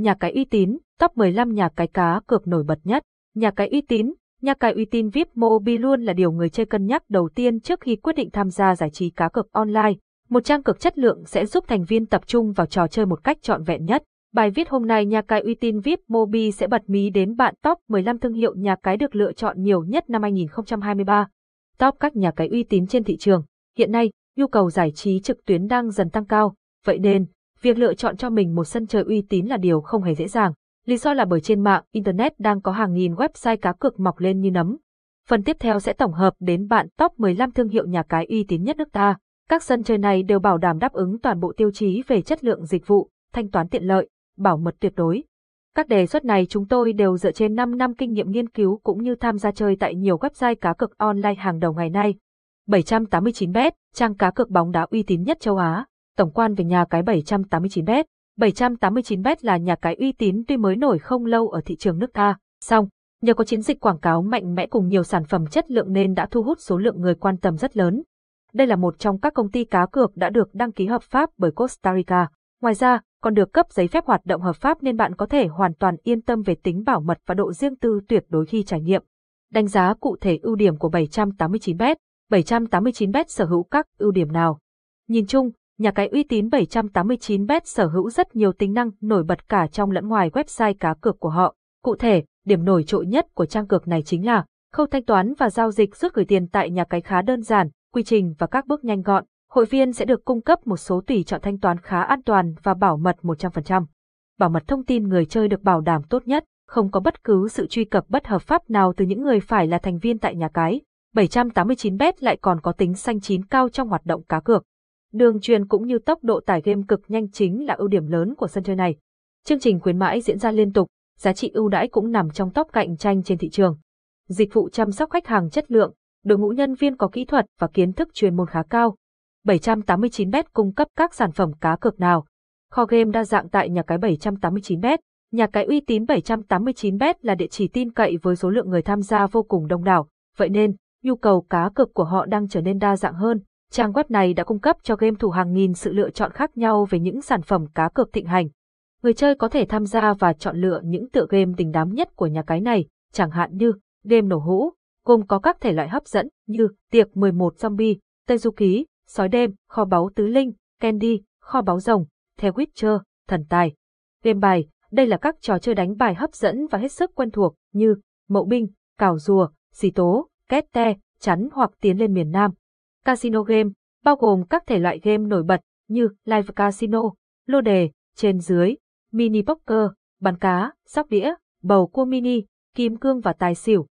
nhà cái uy tín, top 15 nhà cái cá cược nổi bật nhất. Nhà cái uy tín, nhà cái uy tín VIP Mobi luôn là điều người chơi cân nhắc đầu tiên trước khi quyết định tham gia giải trí cá cược online. Một trang cược chất lượng sẽ giúp thành viên tập trung vào trò chơi một cách trọn vẹn nhất. Bài viết hôm nay nhà cái uy tín VIP Mobi sẽ bật mí đến bạn top 15 thương hiệu nhà cái được lựa chọn nhiều nhất năm 2023. Top các nhà cái uy tín trên thị trường. Hiện nay, nhu cầu giải trí trực tuyến đang dần tăng cao, vậy nên, việc lựa chọn cho mình một sân chơi uy tín là điều không hề dễ dàng. Lý do là bởi trên mạng, Internet đang có hàng nghìn website cá cược mọc lên như nấm. Phần tiếp theo sẽ tổng hợp đến bạn top 15 thương hiệu nhà cái uy tín nhất nước ta. Các sân chơi này đều bảo đảm đáp ứng toàn bộ tiêu chí về chất lượng dịch vụ, thanh toán tiện lợi, bảo mật tuyệt đối. Các đề xuất này chúng tôi đều dựa trên 5 năm kinh nghiệm nghiên cứu cũng như tham gia chơi tại nhiều website cá cược online hàng đầu ngày nay. 789bet, trang cá cược bóng đá uy tín nhất châu Á. Tổng quan về nhà cái 789bet. 789bet là nhà cái uy tín tuy mới nổi không lâu ở thị trường nước ta, song nhờ có chiến dịch quảng cáo mạnh mẽ cùng nhiều sản phẩm chất lượng nên đã thu hút số lượng người quan tâm rất lớn. Đây là một trong các công ty cá cược đã được đăng ký hợp pháp bởi Costa Rica. Ngoài ra, còn được cấp giấy phép hoạt động hợp pháp nên bạn có thể hoàn toàn yên tâm về tính bảo mật và độ riêng tư tuyệt đối khi trải nghiệm. Đánh giá cụ thể ưu điểm của 789bet. 789bet sở hữu các ưu điểm nào? Nhìn chung, nhà cái uy tín 789bet sở hữu rất nhiều tính năng nổi bật cả trong lẫn ngoài website cá cược của họ. Cụ thể, điểm nổi trội nhất của trang cược này chính là khâu thanh toán và giao dịch rút gửi tiền tại nhà cái khá đơn giản, quy trình và các bước nhanh gọn. Hội viên sẽ được cung cấp một số tùy chọn thanh toán khá an toàn và bảo mật 100%. Bảo mật thông tin người chơi được bảo đảm tốt nhất, không có bất cứ sự truy cập bất hợp pháp nào từ những người phải là thành viên tại nhà cái. 789bet lại còn có tính xanh chín cao trong hoạt động cá cược. Đường truyền cũng như tốc độ tải game cực nhanh chính là ưu điểm lớn của sân chơi này. Chương trình khuyến mãi diễn ra liên tục, giá trị ưu đãi cũng nằm trong top cạnh tranh trên thị trường. Dịch vụ chăm sóc khách hàng chất lượng, đội ngũ nhân viên có kỹ thuật và kiến thức chuyên môn khá cao. 789bet cung cấp các sản phẩm cá cược nào. Kho game đa dạng tại nhà cái 789bet. Nhà cái uy tín 789bet là địa chỉ tin cậy với số lượng người tham gia vô cùng đông đảo, vậy nên, nhu cầu cá cược của họ đang trở nên đa dạng hơn. Trang web này đã cung cấp cho game thủ hàng nghìn sự lựa chọn khác nhau về những sản phẩm cá cược thịnh hành. Người chơi có thể tham gia và chọn lựa những tựa game đình đám nhất của nhà cái này, chẳng hạn như game nổ hũ, gồm có các thể loại hấp dẫn như tiệc 11 zombie, Tây Du Ký, sói đêm, kho báu tứ linh, candy, kho báu rồng, The Witcher, thần tài. Game bài, đây là các trò chơi đánh bài hấp dẫn và hết sức quen thuộc như mậu binh, cào rùa, xì tố, két te, chắn hoặc tiến lên miền Nam. Casino game, bao gồm các thể loại game nổi bật như live casino, lô đề, trên dưới, mini poker, bắn cá, sóc đĩa, bầu cua mini, kim cương và tài xỉu,